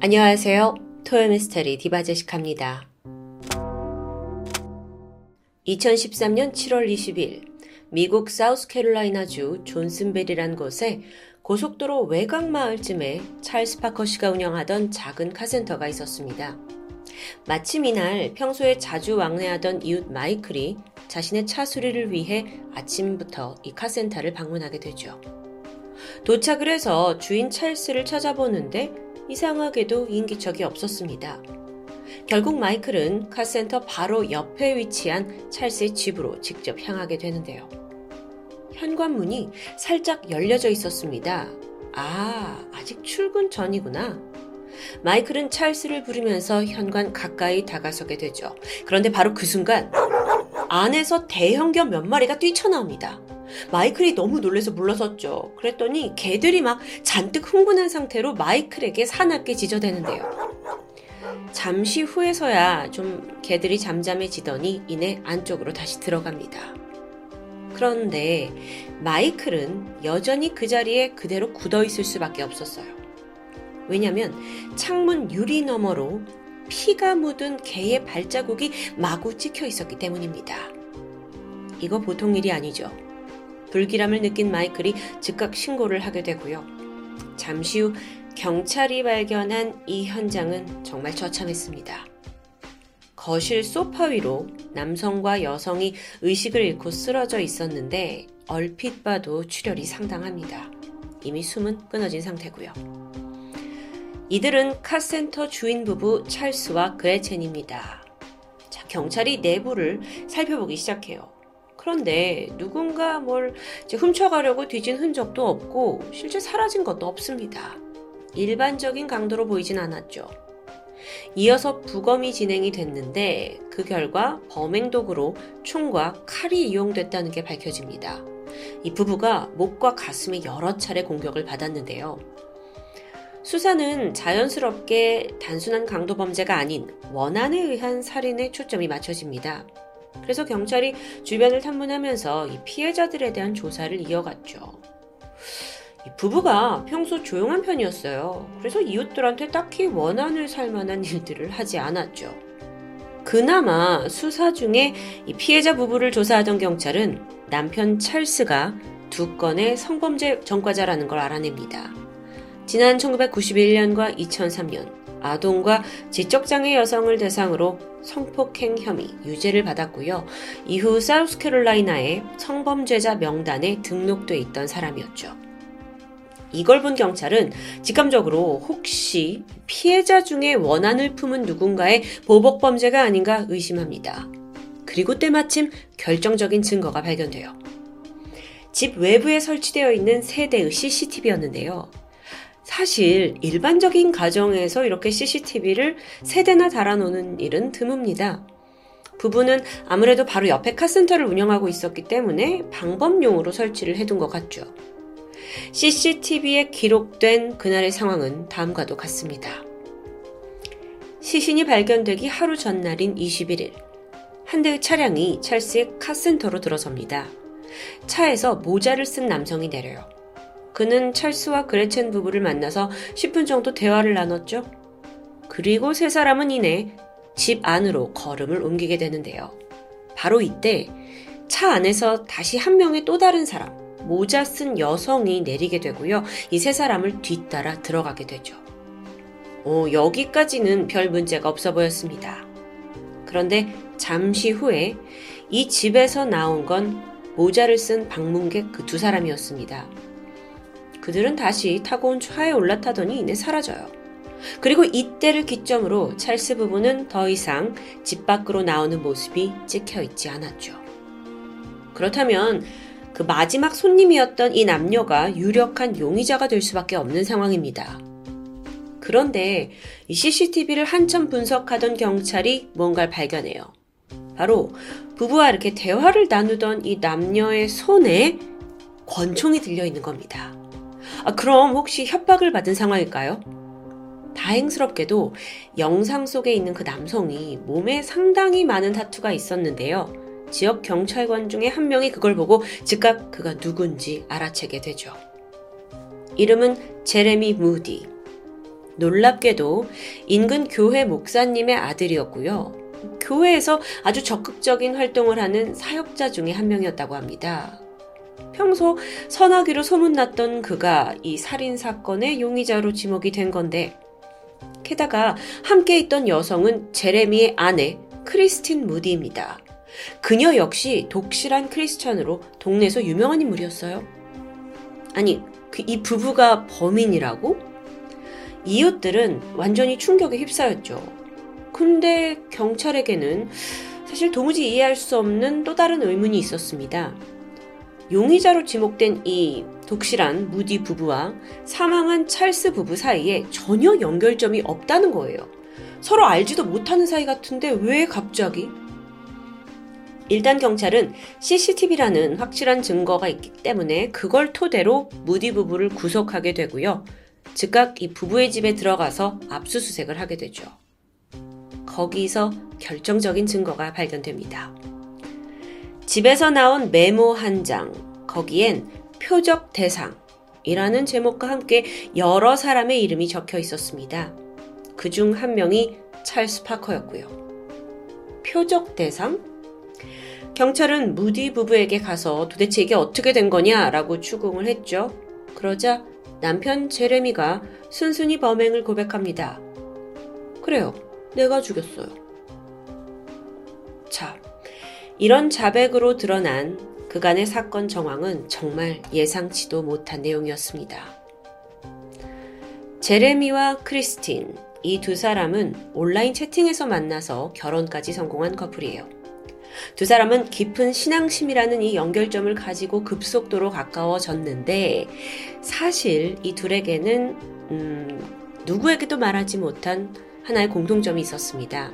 안녕하세요. 토요미스터리 디바제식합니다. 2013년 7월 20일 미국 사우스캐롤라이나주 존슨벨이란 곳에 고속도로 외곽 마을쯤에 찰스 파커 씨가 운영하던 작은 카센터가 있었습니다. 마침 이날 평소에 자주 왕래하던 이웃 마이클이 자신의 차 수리를 위해 아침부터 이 카센터를 방문하게 되죠. 도착을 해서 주인 찰스를 찾아보는데 이상하게도 인기척이 없었습니다. 결국 마이클은 카센터 바로 옆에 위치한 찰스의 집으로 직접 향하게 되는데요. 현관문이 살짝 열려져 있었습니다. 아, 아직 출근 전이구나. 마이클은 찰스를 부르면서 현관 가까이 다가서게 되죠. 그런데 바로 그 순간 안에서 대형견 몇 마리가 뛰쳐나옵니다. 마이클이 너무 놀래서 물러섰죠. 그랬더니 개들이 막 잔뜩 흥분한 상태로 마이클에게 사납게 지저대는데요. 잠시 후에서야 좀 개들이 잠잠해지더니 이내 안쪽으로 다시 들어갑니다. 그런데 마이클은 여전히 그 자리에 그대로 굳어 있을 수밖에 없었어요. 왜냐면 창문 유리 너머로 피가 묻은 개의 발자국이 마구 찍혀 있었기 때문입니다. 이거 보통 일이 아니죠. 불길함을 느낀 마이클이 즉각 신고를 하게 되고요. 잠시 후 경찰이 발견한 이 현장은 정말 처참했습니다. 거실 소파 위로 남성과 여성이 의식을 잃고 쓰러져 있었는데 얼핏 봐도 출혈이 상당합니다. 이미 숨은 끊어진 상태고요. 이들은 카센터 주인 부부 찰스와 그레첸입니다. 자, 경찰이 내부를 살펴보기 시작해요. 그런데 누군가 뭘 훔쳐가려고 뒤진 흔적도 없고 실제 사라진 것도 없습니다. 일반적인 강도로 보이진 않았죠. 이어서 부검이 진행이 됐는데 그 결과 범행 도구로 총과 칼이 이용됐다는 게 밝혀집니다. 이 부부가 목과 가슴에 여러 차례 공격을 받았는데요. 수사는 자연스럽게 단순한 강도 범죄가 아닌 원한에 의한 살인에 초점이 맞춰집니다. 그래서 경찰이 주변을 탐문하면서 이 피해자들에 대한 조사를 이어갔죠. 부부가 평소 조용한 편이었어요. 그래서 이웃들한테 딱히 원한을 살 만한 일들을 하지 않았죠. 그나마 수사 중에 이 피해자 부부를 조사하던 경찰은 남편 찰스가 두 건의 성범죄 전과자라는 걸 알아냅니다. 지난 1991년과 2003년 아동과 지적장애 여성을 대상으로 성폭행 혐의 유죄를 받았고요. 이후 사우스캐롤라이나의 성범죄자 명단에 등록돼 있던 사람이었죠. 이걸 본 경찰은 직감적으로 혹시 피해자 중에 원한을 품은 누군가의 보복 범죄가 아닌가 의심합니다. 그리고 때마침 결정적인 증거가 발견돼요. 집 외부에 설치되어 있는 세 대의 CCTV였는데요. 사실 일반적인 가정에서 이렇게 CCTV를 세대나 달아놓는 일은 드뭅니다. 부부는 아무래도 바로 옆에 카센터를 운영하고 있었기 때문에 방법용으로 설치를 해둔 것 같죠. CCTV에 기록된 그날의 상황은 다음과도 같습니다. 시신이 발견되기 하루 전날인 21일, 한 대의 차량이 찰스의 카센터로 들어섭니다. 차에서 모자를 쓴 남성이 내려요. 그는 찰스와 그레첸 부부를 만나서 10분 정도 대화를 나눴죠. 그리고 세 사람은 이내 집 안으로 걸음을 옮기게 되는데요. 바로 이때 차 안에서 다시 한 명의 또 다른 사람, 모자 쓴 여성이 내리게 되고요. 이 세 사람을 뒤따라 들어가게 되죠. 어, 여기까지는 별 문제가 없어 보였습니다. 그런데 잠시 후에 이 집에서 나온 건 모자를 쓴 방문객 그 두 사람이었습니다. 그들은 다시 타고 온 차에 올라타더니 이내 사라져요. 그리고 이때를 기점으로 찰스 부부는 더 이상 집 밖으로 나오는 모습이 찍혀 있지 않았죠. 그렇다면 그 마지막 손님이었던 이 남녀가 유력한 용의자가 될 수밖에 없는 상황입니다. 그런데 이 CCTV를 한참 분석하던 경찰이 뭔가를 발견해요. 바로 부부와 이렇게 대화를 나누던 이 남녀의 손에 권총이 들려 있는 겁니다. 아, 그럼 혹시 협박을 받은 상황일까요? 다행스럽게도 영상 속에 있는 그 남성이 몸에 상당히 많은 타투가 있었는데요. 지역 경찰관 중에 한 명이 그걸 보고 즉각 그가 누군지 알아채게 되죠. 이름은 제레미 무디. 놀랍게도 인근 교회 목사님의 아들이었고요. 교회에서 아주 적극적인 활동을 하는 사역자 중에 한 명이었다고 합니다. 평소 선하기로 소문났던 그가 이 살인 사건의 용의자로 지목이 된 건데, 게다가 함께 있던 여성은 제레미의 아내 크리스틴 무디입니다. 그녀 역시 독실한 크리스천으로 동네에서 유명한 인물이었어요. 아니, 그 이 부부가 범인이라고? 이웃들은 완전히 충격에 휩싸였죠. 근데 경찰에게는 사실 도무지 이해할 수 없는 또 다른 의문이 있었습니다. 용의자로 지목된 이 독실한 무디 부부와 사망한 찰스 부부 사이에 전혀 연결점이 없다는 거예요. 서로 알지도 못하는 사이 같은데 왜 갑자기? 일단 경찰은 CCTV라는 확실한 증거가 있기 때문에 그걸 토대로 무디 부부를 구속하게 되고요. 즉각 이 부부의 집에 들어가서 압수수색을 하게 되죠. 거기서 결정적인 증거가 발견됩니다. 집에서 나온 메모 한 장, 거기엔 표적 대상이라는 제목과 함께 여러 사람의 이름이 적혀 있었습니다. 그 중 한 명이 찰스 파커였고요. 표적 대상? 경찰은 무디 부부에게 가서 도대체 이게 어떻게 된 거냐라고 추궁을 했죠. 그러자 남편 제레미가 순순히 범행을 고백합니다. 그래요. 내가 죽였어요. 자, 이런 자백으로 드러난 그간의 사건 정황은 정말 예상치도 못한 내용이었습니다. 제레미와 크리스틴, 이 두 사람은 온라인 채팅에서 만나서 결혼까지 성공한 커플이에요. 두 사람은 깊은 신앙심이라는 이 연결점을 가지고 급속도로 가까워졌는데 사실 이 둘에게는 음, 누구에게도 말하지 못한 하나의 공통점이 있었습니다.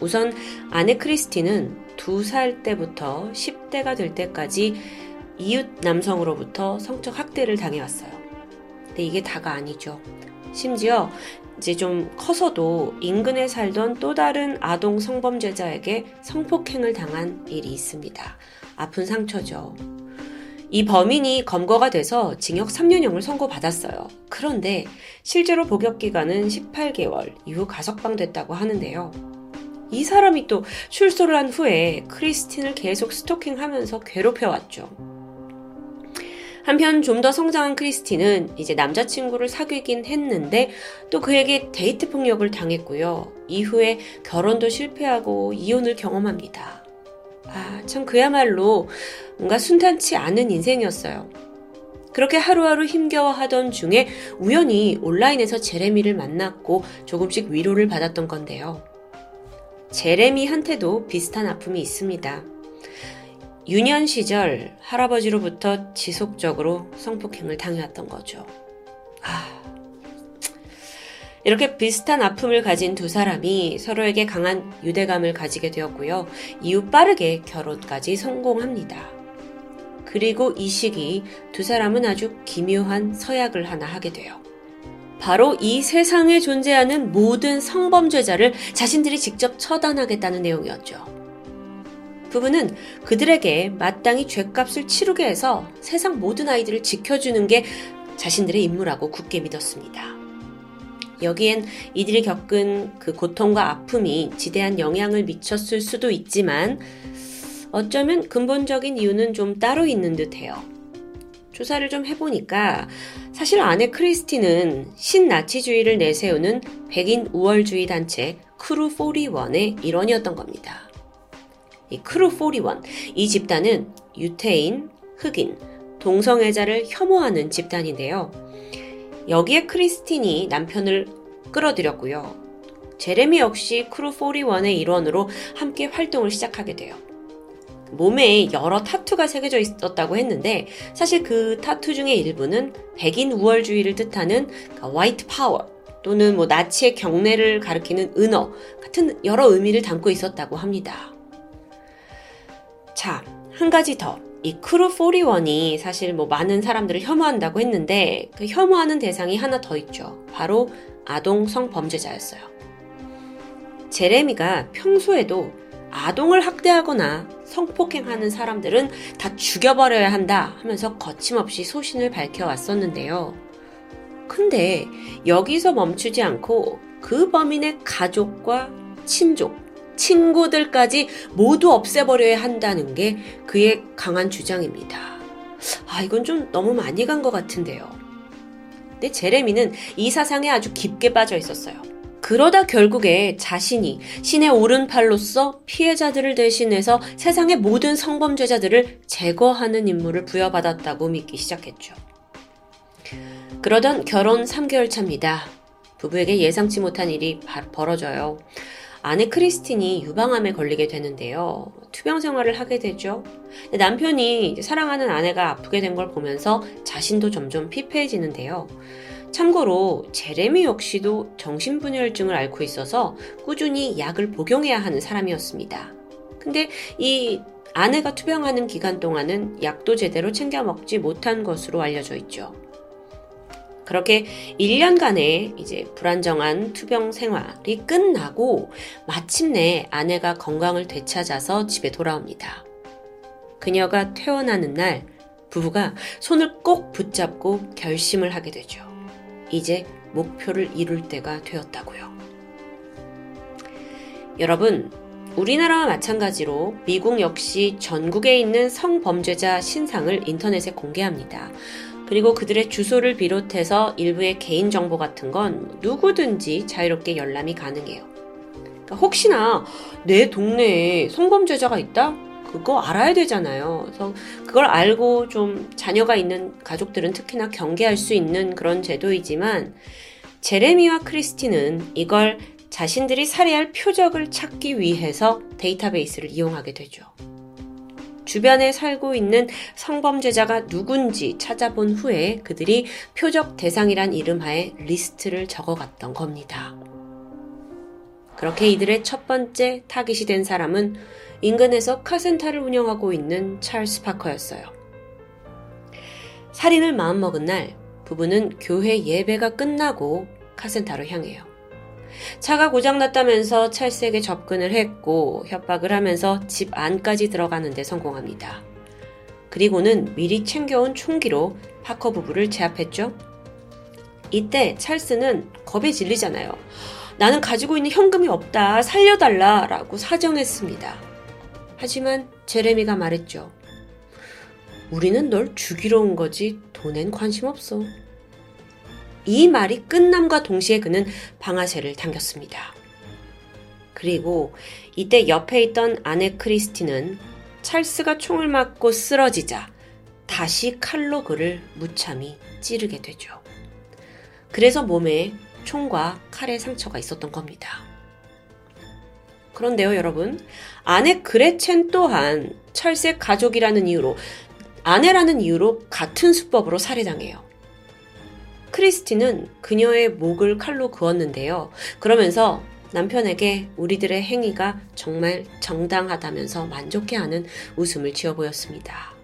우선 아내 크리스티는 두살 때부터 10대가 될 때까지 이웃 남성으로부터 성적 학대를 당해왔어요. 근데 이게 다가 아니죠. 심지어 이제 좀 커서도 인근에 살던 또 다른 아동 성범죄자에게 성폭행을 당한 일이 있습니다. 아픈 상처죠. 이 범인이 검거가 돼서 징역 3년형을 선고받았어요. 그런데 실제로 복역 기간은 18개월 이후 가석방됐다고 하는데요. 이 사람이 또 출소를 한 후에 크리스틴을 계속 스토킹하면서 괴롭혀왔죠. 한편 좀 더 성장한 크리스티는 이제 남자친구를 사귀긴 했는데 또 그에게 데이트 폭력을 당했고요. 이후에 결혼도 실패하고 이혼을 경험합니다. 아, 참 그야말로 뭔가 순탄치 않은 인생이었어요. 그렇게 하루하루 힘겨워하던 중에 우연히 온라인에서 제레미를 만났고 조금씩 위로를 받았던 건데요. 제레미한테도 비슷한 아픔이 있습니다. 유년 시절 할아버지로부터 지속적으로 성폭행을 당해왔던 거죠. 아. 이렇게 비슷한 아픔을 가진 두 사람이 서로에게 강한 유대감을 가지게 되었고요. 이후 빠르게 결혼까지 성공합니다. 그리고 이 시기 두 사람은 아주 기묘한 서약을 하나 하게 돼요. 바로 이 세상에 존재하는 모든 성범죄자를 자신들이 직접 처단하겠다는 내용이었죠. 부부는 그들에게 마땅히 죄값을 치르게 해서 세상 모든 아이들을 지켜주는 게 자신들의 임무라고 굳게 믿었습니다. 여기엔 이들이 겪은 그 고통과 아픔이 지대한 영향을 미쳤을 수도 있지만 어쩌면 근본적인 이유는 좀 따로 있는 듯 해요. 조사를 좀 해보니까 사실 아내 크리스티는 신나치주의를 내세우는 백인 우월주의 단체 크루 41의 일원이었던 겁니다. 이 크루 41. 이 집단은 유태인, 흑인, 동성애자를 혐오하는 집단인데요. 여기에 크리스틴이 남편을 끌어들였고요. 제레미 역시 크루 41의 일원으로 함께 활동을 시작하게 돼요. 몸에 여러 타투가 새겨져 있었다고 했는데 사실 그 타투 중의 일부는 백인 우월주의를 뜻하는 white power 또는 뭐 나치의 경례를 가리키는 은어 같은 여러 의미를 담고 있었다고 합니다. 자, 한 가지 더. 이 크루 41이 사실 뭐 많은 사람들을 혐오한다고 했는데 그 혐오하는 대상이 하나 더 있죠. 바로 아동 성범죄자였어요. 제레미가 평소에도 아동을 학대하거나 성폭행하는 사람들은 다 죽여버려야 한다 하면서 거침없이 소신을 밝혀왔었는데요. 근데 여기서 멈추지 않고 그 범인의 가족과 친족, 친구들까지 모두 없애버려야 한다는 게 그의 강한 주장입니다. 아, 이건 좀 너무 많이 간 것 같은데요. 근데 제레미는 이 사상에 아주 깊게 빠져 있었어요. 그러다 결국에 자신이 신의 오른팔로서 피해자들을 대신해서 세상의 모든 성범죄자들을 제거하는 임무를 부여받았다고 믿기 시작했죠. 그러던 결혼 3개월 차입니다. 부부에게 예상치 못한 일이 벌어져요. 아내 크리스틴이 유방암에 걸리게 되는데요. 투병 생활을 하게 되죠. 남편이 사랑하는 아내가 아프게 된 걸 보면서 자신도 점점 피폐해지는데요. 참고로 제레미 역시도 정신분열증을 앓고 있어서 꾸준히 약을 복용해야 하는 사람이었습니다. 근데 이 아내가 투병하는 기간 동안은 약도 제대로 챙겨 먹지 못한 것으로 알려져 있죠. 그렇게 1년간의 이제 불안정한 투병 생활이 끝나고 마침내 아내가 건강을 되찾아서 집에 돌아옵니다. 그녀가 퇴원하는 날 부부가 손을 꼭 붙잡고 결심을 하게 되죠. 이제 목표를 이룰 때가 되었다고요. 여러분, 우리나라와 마찬가지로 미국 역시 전국에 있는 성범죄자 신상을 인터넷에 공개합니다. 그리고 그들의 주소를 비롯해서 일부의 개인정보 같은 건 누구든지 자유롭게 열람이 가능해요. 그러니까 혹시나 내 동네에 성범죄자가 있다? 그거 알아야 되잖아요. 그래서 그걸 알고 좀 자녀가 있는 가족들은 특히나 경계할 수 있는 그런 제도이지만 제레미와 크리스티는 이걸 자신들이 살해할 표적을 찾기 위해서 데이터베이스를 이용하게 되죠. 주변에 살고 있는 성범죄자가 누군지 찾아본 후에 그들이 표적 대상이란 이름하에 리스트를 적어갔던 겁니다. 그렇게 이들의 첫 번째 타깃이 된 사람은 인근에서 카센터를 운영하고 있는 찰스 파커였어요. 살인을 마음먹은 날 부부는 교회 예배가 끝나고 카센터로 향해요. 차가 고장났다면서 찰스에게 접근을 했고 협박을 하면서 집 안까지 들어가는데 성공합니다. 그리고는 미리 챙겨온 총기로 파커 부부를 제압했죠. 이때 찰스는 겁에 질리잖아요. 나는 가지고 있는 현금이 없다. 살려달라. 라고 사정했습니다. 하지만 제레미가 말했죠. 우리는 널 죽이러 온 거지 돈엔 관심 없어. 이 말이 끝남과 동시에 그는 방아쇠를 당겼습니다. 그리고 이때 옆에 있던 아내 크리스티는 찰스가 총을 맞고 쓰러지자 다시 칼로 그를 무참히 찌르게 되죠. 그래서 몸에 총과 칼의 상처가 있었던 겁니다. 그런데요, 여러분. 아내 그레첸 또한 찰스의 가족이라는 이유로, 아내라는 이유로 같은 수법으로 살해당해요. 크리스티는 그녀의 목을 칼로 그었는데요. 그러면서 남편에게 우리들의 행위가 정말 정당하다면서 만족해하는 웃음을 지어 보였습니다.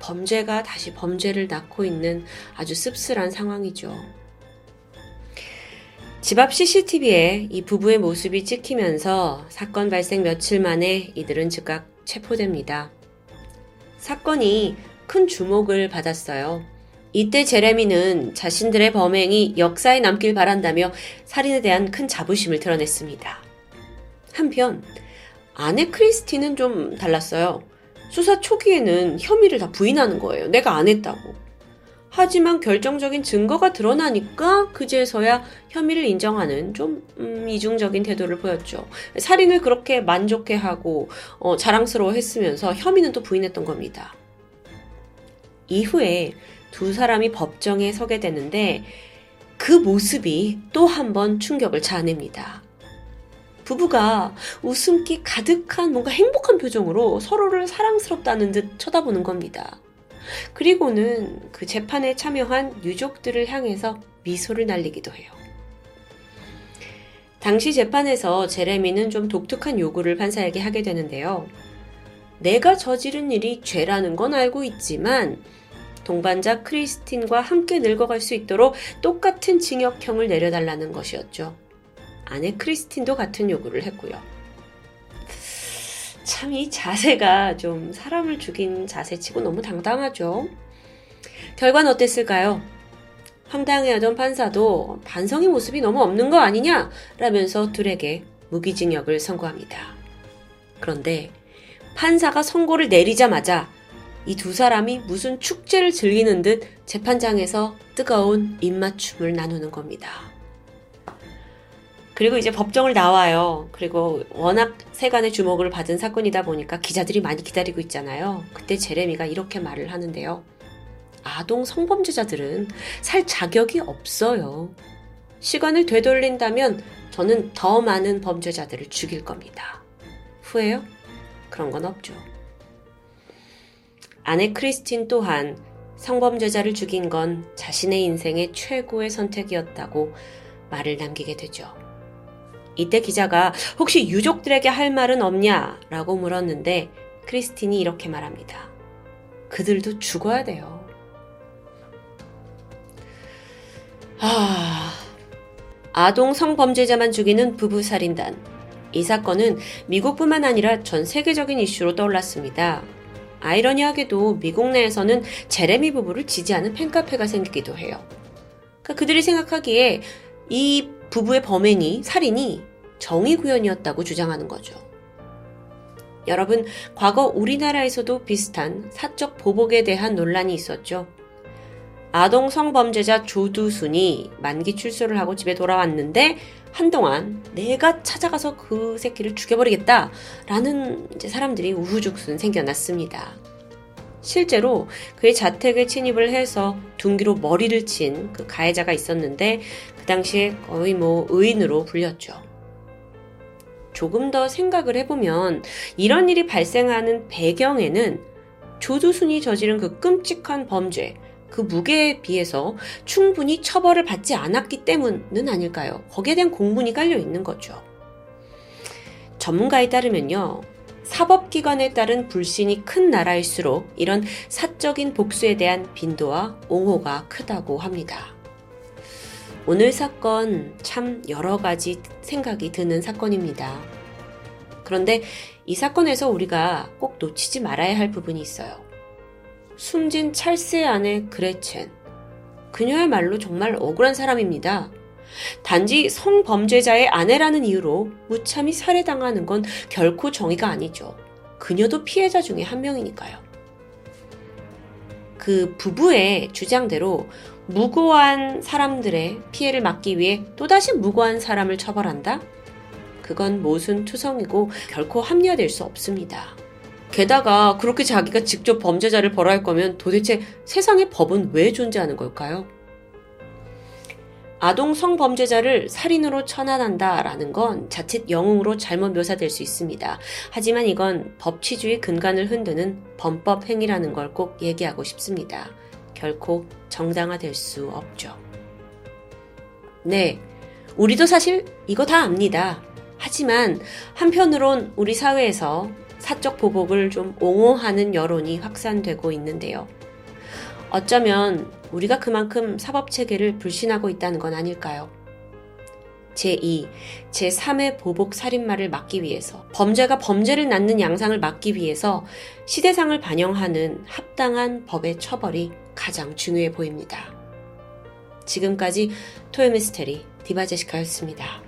범죄가 다시 범죄를 낳고 있는 아주 씁쓸한 상황이죠. 집 앞 CCTV에 이 부부의 모습이 찍히면서 사건 발생 며칠 만에 이들은 즉각 체포됩니다. 사건이 큰 주목을 받았어요. 이때 제레미는 자신들의 범행이 역사에 남길 바란다며 살인에 대한 큰 자부심을 드러냈습니다. 한편 아내 크리스티는 좀 달랐어요. 수사 초기에는 혐의를 다 부인하는 거예요. 내가 안 했다고. 하지만 결정적인 증거가 드러나니까 그제서야 혐의를 인정하는 좀 음, 이중적인 태도를 보였죠. 살인을 그렇게 만족해하고 어, 자랑스러워했으면서 혐의는 또 부인했던 겁니다. 이후에 두 사람이 법정에 서게 되는데 그 모습이 또 한 번 충격을 자아냅니다. 부부가 웃음기 가득한 뭔가 행복한 표정으로 서로를 사랑스럽다는 듯 쳐다보는 겁니다. 그리고는 그 재판에 참여한 유족들을 향해서 미소를 날리기도 해요. 당시 재판에서 제레미는 좀 독특한 요구를 판사에게 하게 되는데요. 내가 저지른 일이 죄라는 건 알고 있지만 동반자 크리스틴과 함께 늙어갈 수 있도록 똑같은 징역형을 내려달라는 것이었죠. 아내 크리스틴도 같은 요구를 했고요. 참 이 자세가 좀 사람을 죽인 자세치고 너무 당당하죠. 결과는 어땠을까요? 황당해하던 판사도 반성의 모습이 너무 없는 거 아니냐? 라면서 둘에게 무기징역을 선고합니다. 그런데 판사가 선고를 내리자마자 이 두 사람이 무슨 축제를 즐기는 듯 재판장에서 뜨거운 입맞춤을 나누는 겁니다. 그리고 이제 법정을 나와요. 그리고 워낙 세간의 주목을 받은 사건이다 보니까 기자들이 많이 기다리고 있잖아요. 그때 제레미가 이렇게 말을 하는데요. 아동 성범죄자들은 살 자격이 없어요. 시간을 되돌린다면 저는 더 많은 범죄자들을 죽일 겁니다. 후회요? 그런 건 없죠. 아내 크리스틴 또한 성범죄자를 죽인 건 자신의 인생의 최고의 선택이었다고 말을 남기게 되죠. 이때 기자가 혹시 유족들에게 할 말은 없냐? 라고 물었는데 크리스틴이 이렇게 말합니다. 그들도 죽어야 돼요. 아, 아동 성범죄자만 죽이는 부부살인단. 이 사건은 미국뿐만 아니라 전 세계적인 이슈로 떠올랐습니다. 아이러니하게도 미국 내에서는 제레미 부부를 지지하는 팬카페가 생기기도 해요. 그러니까 그들이 생각하기에 이 부부의 범행이, 살인이 정의 구현이었다고 주장하는 거죠. 여러분, 과거 우리나라에서도 비슷한 사적 보복에 대한 논란이 있었죠. 아동 성범죄자 조두순이 만기 출소를 하고 집에 돌아왔는데 한동안 내가 찾아가서 그 새끼를 죽여버리겠다 라는 사람들이 우후죽순 생겨났습니다. 실제로 그의 자택에 침입을 해서 둔기로 머리를 친 그 가해자가 있었는데 그 당시에 거의 뭐 의인으로 불렸죠. 조금 더 생각을 해보면 이런 일이 발생하는 배경에는 조두순이 저지른 그 끔찍한 범죄, 그 무게에 비해서 충분히 처벌을 받지 않았기 때문은 아닐까요? 거기에 대한 공분이 깔려 있는 거죠. 전문가에 따르면요. 사법기관에 따른 불신이 큰 나라일수록 이런 사적인 복수에 대한 빈도와 옹호가 크다고 합니다. 오늘 사건 참 여러 가지 생각이 드는 사건입니다. 그런데 이 사건에서 우리가 꼭 놓치지 말아야 할 부분이 있어요. 숨진 찰스의 아내 그레첸. 그녀야말로 정말 억울한 사람입니다. 단지 성범죄자의 아내라는 이유로 무참히 살해당하는 건 결코 정의가 아니죠. 그녀도 피해자 중에 한 명이니까요. 그 부부의 주장대로 무고한 사람들의 피해를 막기 위해 또다시 무고한 사람을 처벌한다? 그건 모순 투성이고 결코 합리화될 수 없습니다. 게다가 그렇게 자기가 직접 범죄자를 벌할 거면 도대체 세상에 법은 왜 존재하는 걸까요? 아동 성범죄자를 살인으로 처단한다라는 건 자칫 영웅으로 잘못 묘사될 수 있습니다. 하지만 이건 법치주의 근간을 흔드는 범법 행위라는 걸 꼭 얘기하고 싶습니다. 결코 정당화될 수 없죠. 네. 우리도 사실 이거 다 압니다. 하지만 한편으론 우리 사회에서 사적 보복을 좀 옹호하는 여론이 확산되고 있는데요. 어쩌면 우리가 그만큼 사법 체계를 불신하고 있다는 건 아닐까요? 제2, 제3의 보복 살인마를 막기 위해서, 범죄가 범죄를 낳는 양상을 막기 위해서 시대상을 반영하는 합당한 법의 처벌이 가장 중요해 보입니다. 지금까지 토요미스테리 디바제시카였습니다.